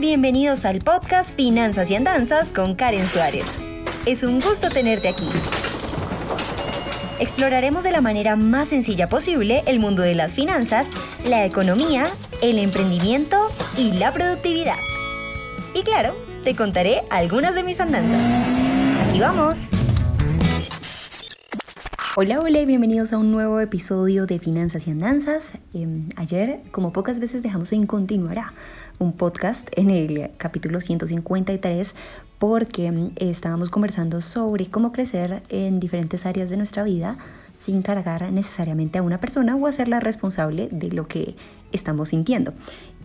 bienvenidos al podcast Finanzas y Andanzas con Karen Suárez. Es un gusto tenerte aquí. Exploraremos de la manera más sencilla posible el mundo de las finanzas, la economía, el emprendimiento y la productividad. Y claro, te contaré algunas de mis andanzas. Aquí vamos. Hola, hola y bienvenidos a un nuevo episodio de Finanzas y Andanzas. Em, ayer, como pocas veces dejamos en continuará un podcast en el capítulo 153 porque em, estábamos conversando sobre cómo crecer en diferentes áreas de nuestra vida sin cargar necesariamente a una persona o hacerla responsable de lo que estamos sintiendo.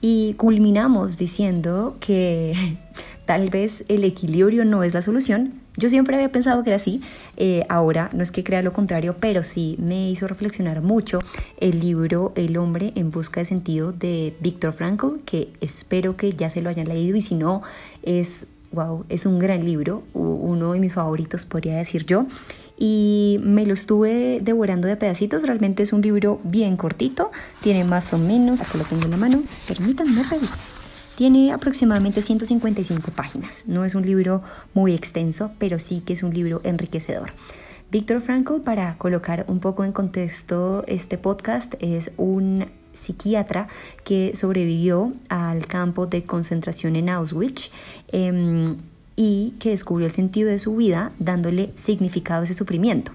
Y culminamos diciendo que tal vez el equilibrio no es la solución. Yo siempre había pensado que era así, eh, ahora no es que crea lo contrario, pero sí me hizo reflexionar mucho el libro El hombre en busca de sentido de Viktor Frankl, que espero que ya se lo hayan leído y si no, es, wow, es un gran libro, uno de mis favoritos podría decir yo y me lo estuve devorando de pedacitos. Realmente es un libro bien cortito, tiene más o menos, lo tengo en la mano, permítanme revisar. Tiene aproximadamente 155 páginas. No es un libro muy extenso, pero sí que es un libro enriquecedor. Víctor Frankl, para colocar un poco en contexto este podcast, es un psiquiatra que sobrevivió al campo de concentración en Auschwitz. Em, y que descubrió el sentido de su vida dándole significado a ese sufrimiento.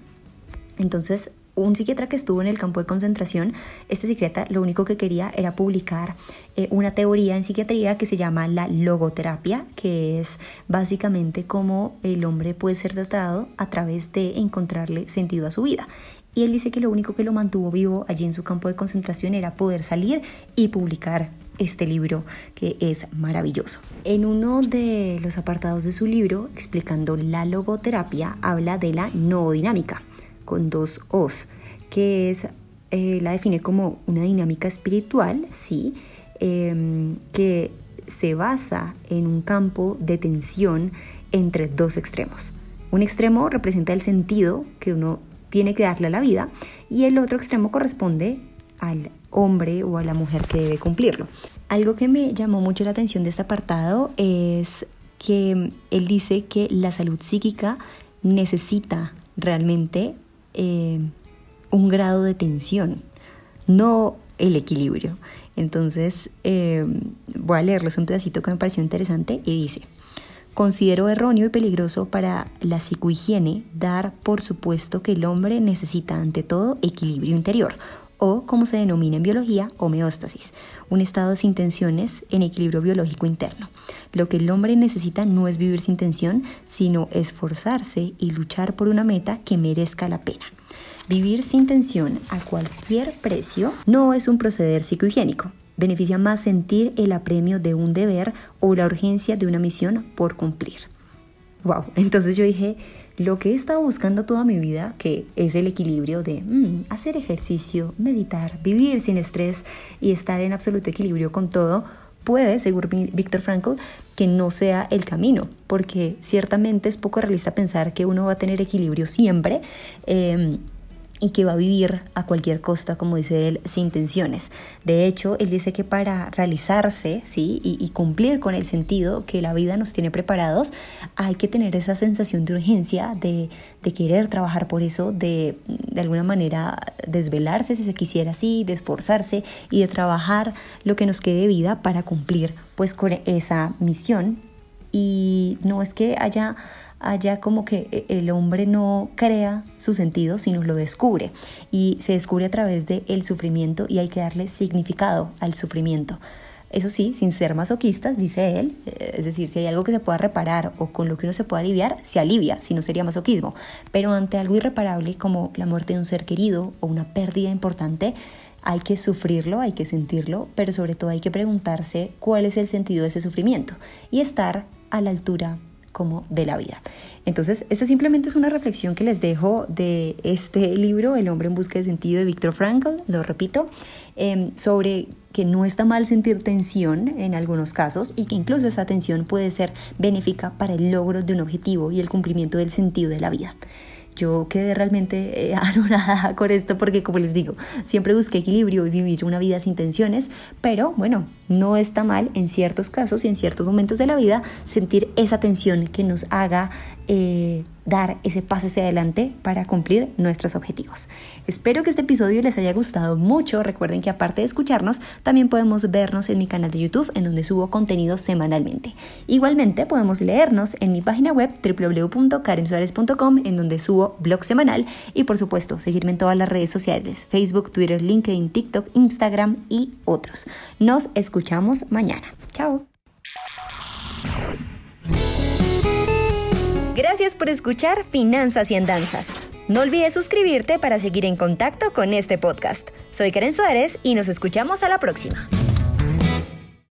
Entonces, un psiquiatra que estuvo en el campo de concentración, este psiquiatra lo único que quería era publicar eh, una teoría en psiquiatría que se llama la logoterapia, que es básicamente cómo el hombre puede ser tratado a través de encontrarle sentido a su vida. Y él dice que lo único que lo mantuvo vivo allí en su campo de concentración era poder salir y publicar este libro que es maravilloso. En uno de los apartados de su libro, explicando la logoterapia, habla de la noodinámica, con dos O's, que eh, la define como una dinámica espiritual, sí, em, que se basa en un campo de tensión entre dos extremos. Un extremo representa el sentido que uno tiene que darle a la vida y el otro extremo corresponde al hombre o a la mujer que debe cumplirlo. Algo que me llamó mucho la atención de este apartado es que él dice que la salud psíquica necesita realmente eh, un grado de tensión, no el equilibrio. Entonces, eh, voy a leerles un pedacito que me pareció interesante y dice, considero erróneo y peligroso para la psicohigiene dar por supuesto que el hombre necesita ante todo equilibrio interior, o como se denomina en biología, homeostasis, un estado sin tensiones en equilibrio biológico interno. Lo que el hombre necesita no es vivir sin tensión, sino esforzarse y luchar por una meta que merezca la pena. Vivir sin tensión a cualquier precio no es un proceder psicohigiénico. Beneficia más sentir el apremio de un deber o la urgencia de una misión por cumplir. Wow, entonces yo dije, lo que he estado buscando toda mi vida, que es el equilibrio de mm, hacer ejercicio, meditar, vivir sin estrés y estar en absoluto equilibrio con todo, puede, según Víctor Frankl, que no sea el camino, porque ciertamente es poco realista pensar que uno va a tener equilibrio siempre. Em, y que va a vivir a cualquier costa, como dice él, sin tensiones. De hecho, él dice que para realizarse ¿sí? y, cumplir con el sentido que la vida nos tiene preparados, hay que tener esa sensación de urgencia, de, querer trabajar por eso, de de alguna manera desvelarse, si se quisiera así, de esforzarse y de trabajar lo que nos quede de vida para cumplir pues con esa misión. Y no es que haya allá como que eh, el hombre no crea su sentido, sino lo descubre. Y se descubre a través del sufrimiento y hay que darle significado al sufrimiento. Eso sí, sin ser masoquistas, dice él, eh, es decir, si hay algo que se pueda reparar o con lo que uno se pueda aliviar, se alivia, si no sería masoquismo. Pero ante algo irreparable como la muerte de un ser querido o una pérdida importante, hay que sufrirlo, hay que sentirlo, pero sobre todo hay que preguntarse cuál es el sentido de ese sufrimiento y estar a la altura como de la vida. Entonces, esta simplemente es una reflexión que les dejo de este libro, El hombre en busca de sentido de Viktor Frankl, lo repito, em, sobre que no está mal sentir tensión en algunos casos y que incluso esa tensión puede ser benéfica para el logro de un objetivo y el cumplimiento del sentido de la vida. Yo quedé realmente eh, con esto porque, como les digo, siempre busqué equilibrio y vivir una vida sin tensiones, pero bueno, no está mal en ciertos casos y en ciertos momentos de la vida sentir esa tensión que nos haga eh, dar ese paso hacia adelante para cumplir nuestros objetivos. Espero que este episodio les haya gustado mucho. Recuerden que aparte de escucharnos, también podemos vernos en mi canal de YouTube en donde subo contenido semanalmente. Igualmente podemos leernos en mi página web www.karensuarez.com en donde subo blog semanal y por supuesto seguirme en todas las redes sociales, Facebook, Twitter, LinkedIn, TikTok, Instagram y otros. Nos escuchamos mañana. Chao. Gracias por escuchar Finanzas y Andanzas. No olvides suscribirte para seguir en contacto con este podcast. Soy Karen Suárez y nos escuchamos a la próxima.